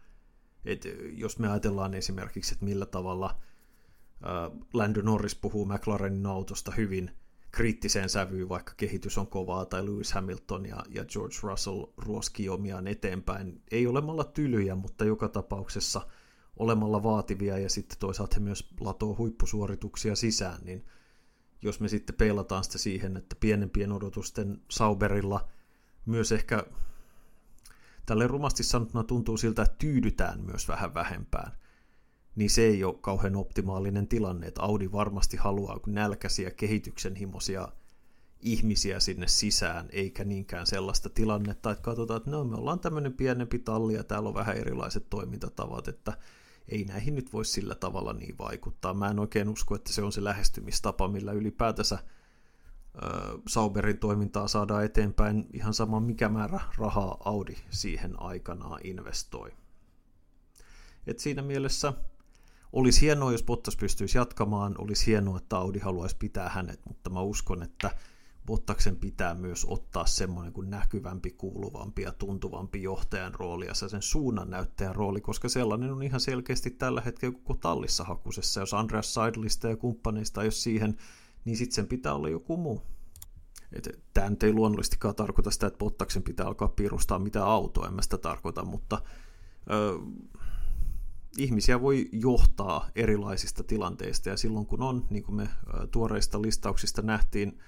Et jos me ajatellaan esimerkiksi, että millä tavalla äh, Lando Norris puhuu McLarenin autosta hyvin kriittiseen sävyyn, vaikka kehitys on kovaa, tai Lewis Hamilton ja, ja George Russell ruoskii omiaan eteenpäin, ei olemalla tylyjä, mutta joka tapauksessa olemalla vaativia, ja sitten toisaalta he myös latoo huippusuorituksia sisään, niin – jos me sitten peilataan sitä siihen, että pienempien odotusten Sauberilla myös ehkä tälle rumasti sanottuna tuntuu siltä, että tyydytään myös vähän vähempään, niin se ei ole kauhean optimaalinen tilanne, että Audi varmasti haluaa nälkäisiä kehityksenhimoisia ihmisiä sinne sisään, eikä niinkään sellaista tilannetta, että katsotaan, että no, me ollaan tämmöinen pienempi talli ja täällä on vähän erilaiset toimintatavat, että ei näihin nyt voi sillä tavalla niin vaikuttaa. Mä en oikein usko, että se on se lähestymistapa, millä ylipäätänsä Sauberin toimintaa saadaan eteenpäin ihan sama mikä määrä rahaa Audi siihen aikanaan investoi. Et siinä mielessä olisi hienoa, jos Bottas pystyisi jatkamaan, olisi hienoa, että Audi haluaisi pitää hänet, mutta mä uskon, että Bottaksen pitää myös ottaa semmoinen kuin näkyvämpi, kuuluvampi ja tuntuvampi johtajan rooli ja sen suunnan näyttäjän rooli, koska sellainen on ihan selkeästi tällä hetkellä koko tallissa hakusessa. Jos Andreas Seidlista ja kumppaneista ei ole siihen, niin sitten sen pitää olla joku muu. Tämä nyt ei luonnollisestikaan tarkoita sitä, että Bottaksen pitää alkaa piirustaa mitään autoa, en mä sitä tarkoita, mutta ö, ihmisiä voi johtaa erilaisista tilanteista ja silloin kun on, niin kuin me tuoreista listauksista nähtiin,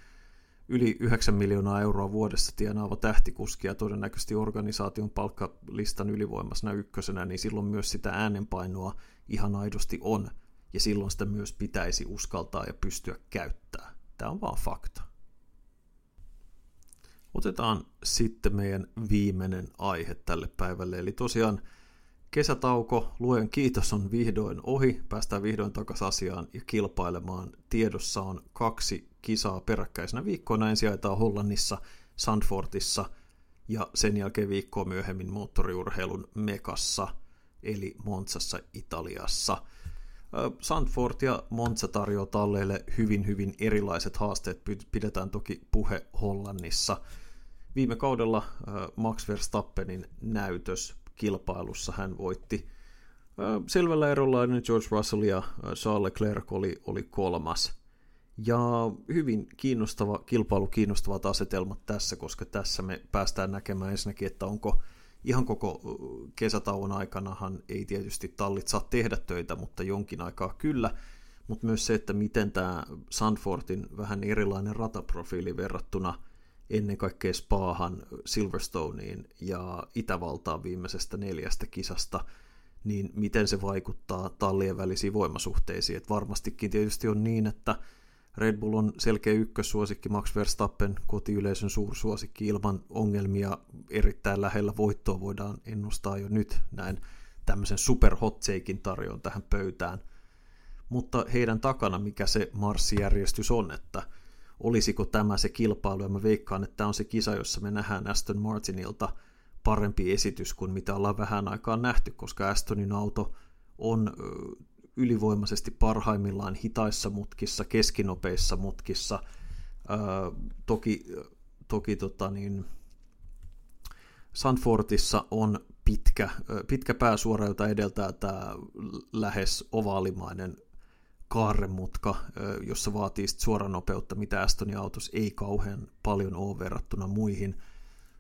yli 9 miljoonaa euroa vuodessa tienaava tähtikuski ja todennäköisesti organisaation palkkalistan ylivoimasena ykkösenä, niin silloin myös sitä äänenpainoa ihan aidosti on, ja silloin sitä myös pitäisi uskaltaa ja pystyä käyttämään. Tämä on vaan fakta. Otetaan sitten meidän viimeinen aihe tälle päivälle, eli tosiaan kesätauko, luen kiitos on vihdoin ohi, päästään vihdoin takaisin asiaan ja kilpailemaan. Tiedossa on kaksi kisaa peräkkäisenä viikkoina. Ensi ajetaan Hollannissa, Sandfortissa ja sen jälkeen viikkoa myöhemmin moottoriurheilun Mekassa, eli Monzassa Italiassa. Sandford ja Monza tarjoaa talleille hyvin hyvin erilaiset haasteet, pidetään toki puhe Hollannissa. Viime kaudella Max Verstappenin näytös kilpailussa hän voitti selvällä erolla George Russell ja Charles Leclerc oli, oli kolmas. Ja hyvin kiinnostava kilpailu, kiinnostavat asetelmat tässä, koska tässä me päästään näkemään ensinnäkin, että onko ihan koko kesätauon aikanahan ei tietysti tallit saa tehdä töitä, mutta jonkin aikaa kyllä, mutta myös se, että miten tämä Sandfortin vähän erilainen rataprofiili verrattuna ennen kaikkea Spaahan, Silverstoneen ja Itävaltaan viimeisestä neljästä kisasta, niin miten se vaikuttaa tallien välisiin voimasuhteisiin. Et varmastikin tietysti on niin, että Red Bull on selkeä ykkössuosikki, Max Verstappen kotiyleisön suursuosikki ilman ongelmia erittäin lähellä voittoa voidaan ennustaa jo nyt näin tämmöisen super hot tarjoon tähän pöytään. Mutta heidän takana mikä se marssijärjestys on, että olisiko tämä se kilpailu, ja mä veikkaan, että tämä on se kisa, jossa me nähdään Aston Martinilta parempi esitys kuin mitä ollaan vähän aikaa nähty, koska Astonin auto on ylivoimaisesti parhaimmillaan hitaissa mutkissa, keskinopeissa mutkissa. Ää, toki toki tota niin, Sanfortissa on pitkä, pitkä pääsuora, jota edeltää tämä lähes ovaalimainen kaarremutka, jossa vaatii suoranopeutta, mitä Astonin autossa ei kauhean paljon ole verrattuna muihin –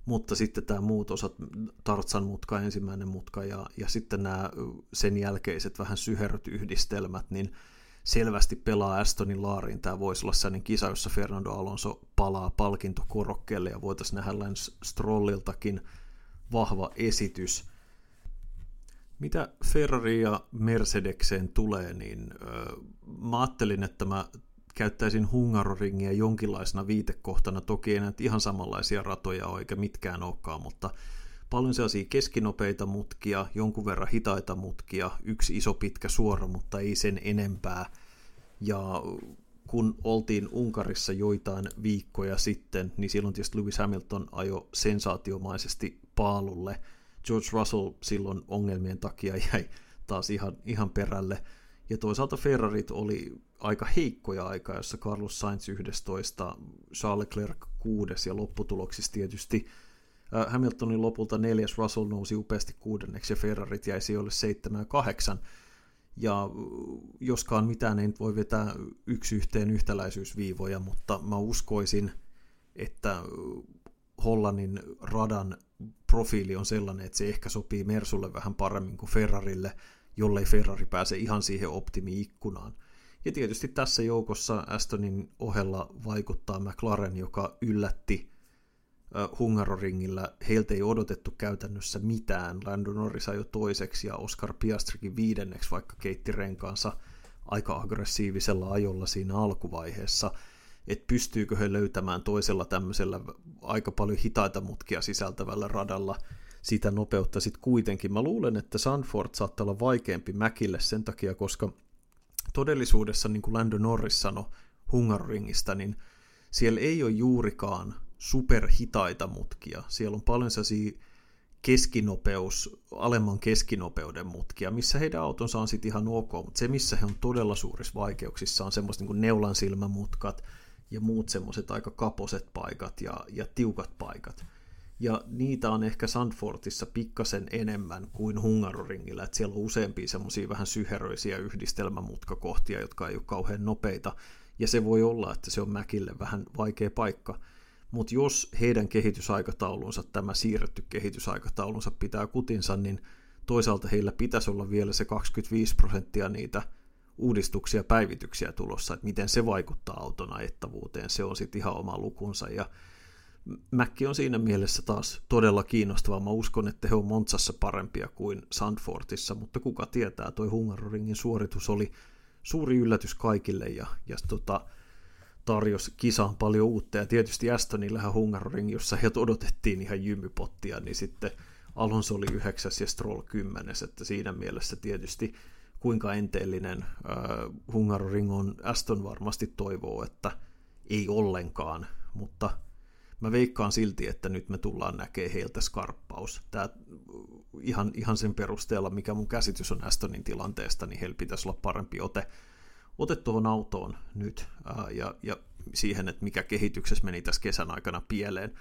mutta sitten tämä muut osat, Tartsan mutka, ensimmäinen mutka ja, ja sitten nämä sen jälkeiset vähän syherryt yhdistelmät, niin selvästi pelaa Astonin laariin. Tämä voisi olla sellainen kisa, jossa Fernando Alonso palaa palkintokorokkeelle ja voitaisiin nähdä Lance Strolliltakin vahva esitys. Mitä Ferrari ja Mercedekseen tulee, niin mä ajattelin, että mä käyttäisin Hungaroringia jonkinlaisena viitekohtana. Toki ei näitä ihan samanlaisia ratoja ole, eikä mitkään olekaan, mutta paljon sellaisia keskinopeita mutkia, jonkun verran hitaita mutkia, yksi iso pitkä suora, mutta ei sen enempää. Ja kun oltiin Unkarissa joitain viikkoja sitten, niin silloin tietysti Lewis Hamilton ajo sensaatiomaisesti paalulle. George Russell silloin ongelmien takia jäi taas ihan, ihan perälle. Ja toisaalta Ferrarit oli aika heikkoja aikaa, jossa Carlos Sainz 11, Charles Leclerc 6 ja lopputuloksissa tietysti Hamiltonin lopulta neljäs Russell nousi upeasti kuudenneksi ja Ferrarit jäi sijoille 7 ja 8. Ja joskaan mitään ei voi vetää yksi yhteen yhtäläisyysviivoja, mutta mä uskoisin, että Hollannin radan profiili on sellainen, että se ehkä sopii Mersulle vähän paremmin kuin Ferrarille, jollei Ferrari pääse ihan siihen optimi-ikkunaan. Ja tietysti tässä joukossa Astonin ohella vaikuttaa McLaren, joka yllätti Hungaroringillä. Heiltä ei odotettu käytännössä mitään. Lando Norris jo toiseksi ja Oscar Piastrikin viidenneksi, vaikka keitti renkaansa aika aggressiivisella ajolla siinä alkuvaiheessa. Että pystyykö he löytämään toisella tämmöisellä aika paljon hitaita mutkia sisältävällä radalla sitä nopeutta sitten kuitenkin. Mä luulen, että Sanford saattaa olla vaikeampi Mäkille sen takia, koska todellisuudessa, niin kuin Lando Norris sanoi Hungaroringista, niin siellä ei ole juurikaan superhitaita mutkia. Siellä on paljon sellaisia keskinopeus, alemman keskinopeuden mutkia, missä heidän autonsa on sitten ihan ok, mutta se, missä he on todella suurissa vaikeuksissa, on semmoista niin neulan silmämutkat ja muut semmoiset aika kaposet paikat ja, ja tiukat paikat. Ja niitä on ehkä Sandfortissa pikkasen enemmän kuin Hungaroringillä, että siellä on useampia semmoisia vähän syheröisiä yhdistelmämutkakohtia, jotka ei ole kauhean nopeita, ja se voi olla, että se on Mäkille vähän vaikea paikka – mutta jos heidän kehitysaikataulunsa, tämä siirretty kehitysaikataulunsa pitää kutinsa, niin toisaalta heillä pitäisi olla vielä se 25 prosenttia niitä uudistuksia, päivityksiä tulossa, että miten se vaikuttaa auton ajettavuuteen, se on sitten ihan oma lukunsa. Ja Mäkki on siinä mielessä taas todella kiinnostava. Mä uskon, että he on Montsassa parempia kuin Sandfortissa, mutta kuka tietää, toi Hungaroringin suoritus oli suuri yllätys kaikille ja, ja tota, tarjosi kisaan paljon uutta, ja tietysti Astonillähän Hungaroring, jossa heiltä odotettiin ihan jymypottia, niin sitten Alonso oli yhdeksäs ja Stroll kymmenes, että siinä mielessä tietysti kuinka enteellinen äh, Hungaroring on, Aston varmasti toivoo, että ei ollenkaan, mutta mä veikkaan silti, että nyt me tullaan näkemään heiltä skarppaus. Tää, ihan, ihan sen perusteella, mikä mun käsitys on Astonin tilanteesta, niin heillä pitäisi olla parempi ote ote tuohon autoon nyt ää, ja, ja siihen, että mikä kehityksessä meni tässä kesän aikana pieleen,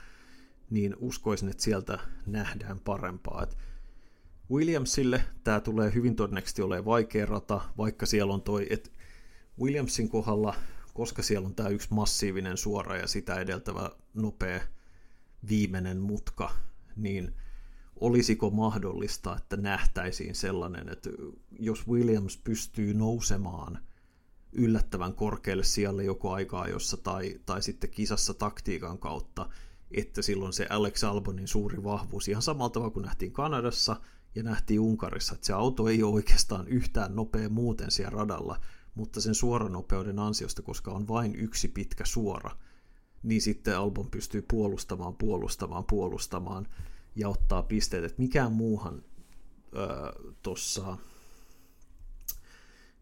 niin uskoisin, että sieltä nähdään parempaa. Et Williamsille tämä tulee hyvin todennäköisesti olemaan vaikea rata, vaikka siellä on toi, että Williamsin kohdalla, koska siellä on tämä yksi massiivinen suora ja sitä edeltävä nopea viimeinen mutka, niin olisiko mahdollista, että nähtäisiin sellainen, että jos Williams pystyy nousemaan – yllättävän korkealle sijalle joko aikaa jossa tai, tai sitten kisassa taktiikan kautta, että silloin se Alex Albonin suuri vahvuus, ihan samalla tavalla kuin nähtiin Kanadassa ja nähtiin Unkarissa, että se auto ei ole oikeastaan yhtään nopea muuten siellä radalla, mutta sen suoranopeuden ansiosta, koska on vain yksi pitkä suora, niin sitten Albon pystyy puolustamaan, puolustamaan, puolustamaan ja ottaa pisteet, että mikään muuhan tuossa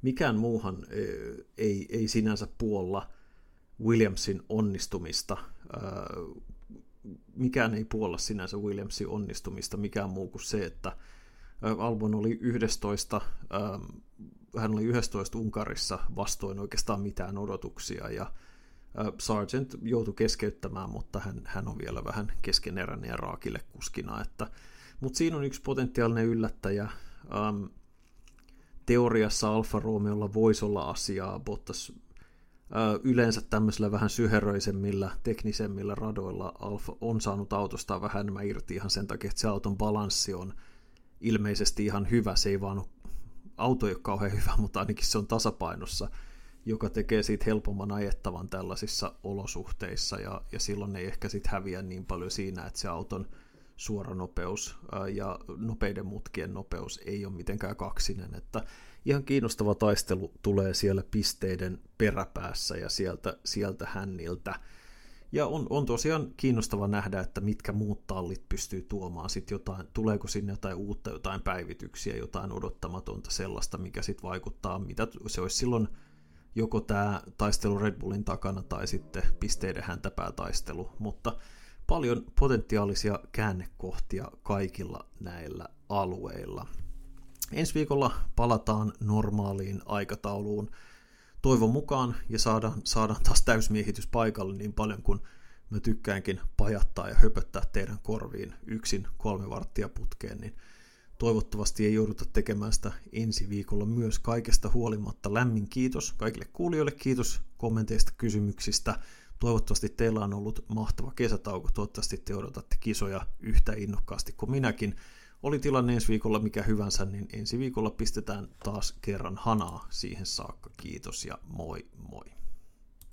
mikään muuhan ei, ei sinänsä puolla Williamsin onnistumista. Mikään ei puolla sinänsä Williamsin onnistumista, mikään muu kuin se, että Albon oli 11, hän oli 11 Unkarissa vastoin oikeastaan mitään odotuksia ja Sargent joutui keskeyttämään, mutta hän, hän on vielä vähän keskeneräinen ja raakille kuskina. Että, mutta siinä on yksi potentiaalinen yllättäjä. Um, teoriassa Alfa Romeolla voisi olla asiaa Bottas yleensä tämmöisillä vähän syheröisemmillä, teknisemmillä radoilla Alfa on saanut autosta vähän enemmän irti ihan sen takia, että se auton balanssi on ilmeisesti ihan hyvä. Se ei vaan ole, auto ei ole kauhean hyvä, mutta ainakin se on tasapainossa, joka tekee siitä helpomman ajettavan tällaisissa olosuhteissa ja, ja silloin ei ehkä sitten häviä niin paljon siinä, että se auton – suora nopeus ja nopeiden mutkien nopeus ei ole mitenkään kaksinen, että ihan kiinnostava taistelu tulee siellä pisteiden peräpäässä ja sieltä, sieltä hänniltä. Ja on, on tosiaan kiinnostava nähdä, että mitkä muut tallit pystyy tuomaan sitten jotain, tuleeko sinne jotain uutta, jotain päivityksiä, jotain odottamatonta sellaista, mikä sitten vaikuttaa, mitä se olisi silloin joko tämä taistelu Red Bullin takana tai sitten pisteiden häntäpäätaistelu, mutta paljon potentiaalisia käännekohtia kaikilla näillä alueilla. Ensi viikolla palataan normaaliin aikatauluun toivon mukaan ja saadaan, saadaan taas täysmiehitys paikalle niin paljon kuin mä tykkäänkin pajattaa ja höpöttää teidän korviin yksin kolme varttia putkeen, niin toivottavasti ei jouduta tekemään sitä ensi viikolla myös kaikesta huolimatta. Lämmin kiitos kaikille kuulijoille, kiitos kommenteista, kysymyksistä. Toivottavasti teillä on ollut mahtava kesätauko, toivottavasti te odotatte kisoja yhtä innokkaasti kuin minäkin. Oli tilanne ensi viikolla mikä hyvänsä, niin ensi viikolla pistetään taas kerran hanaa siihen saakka. Kiitos ja moi moi.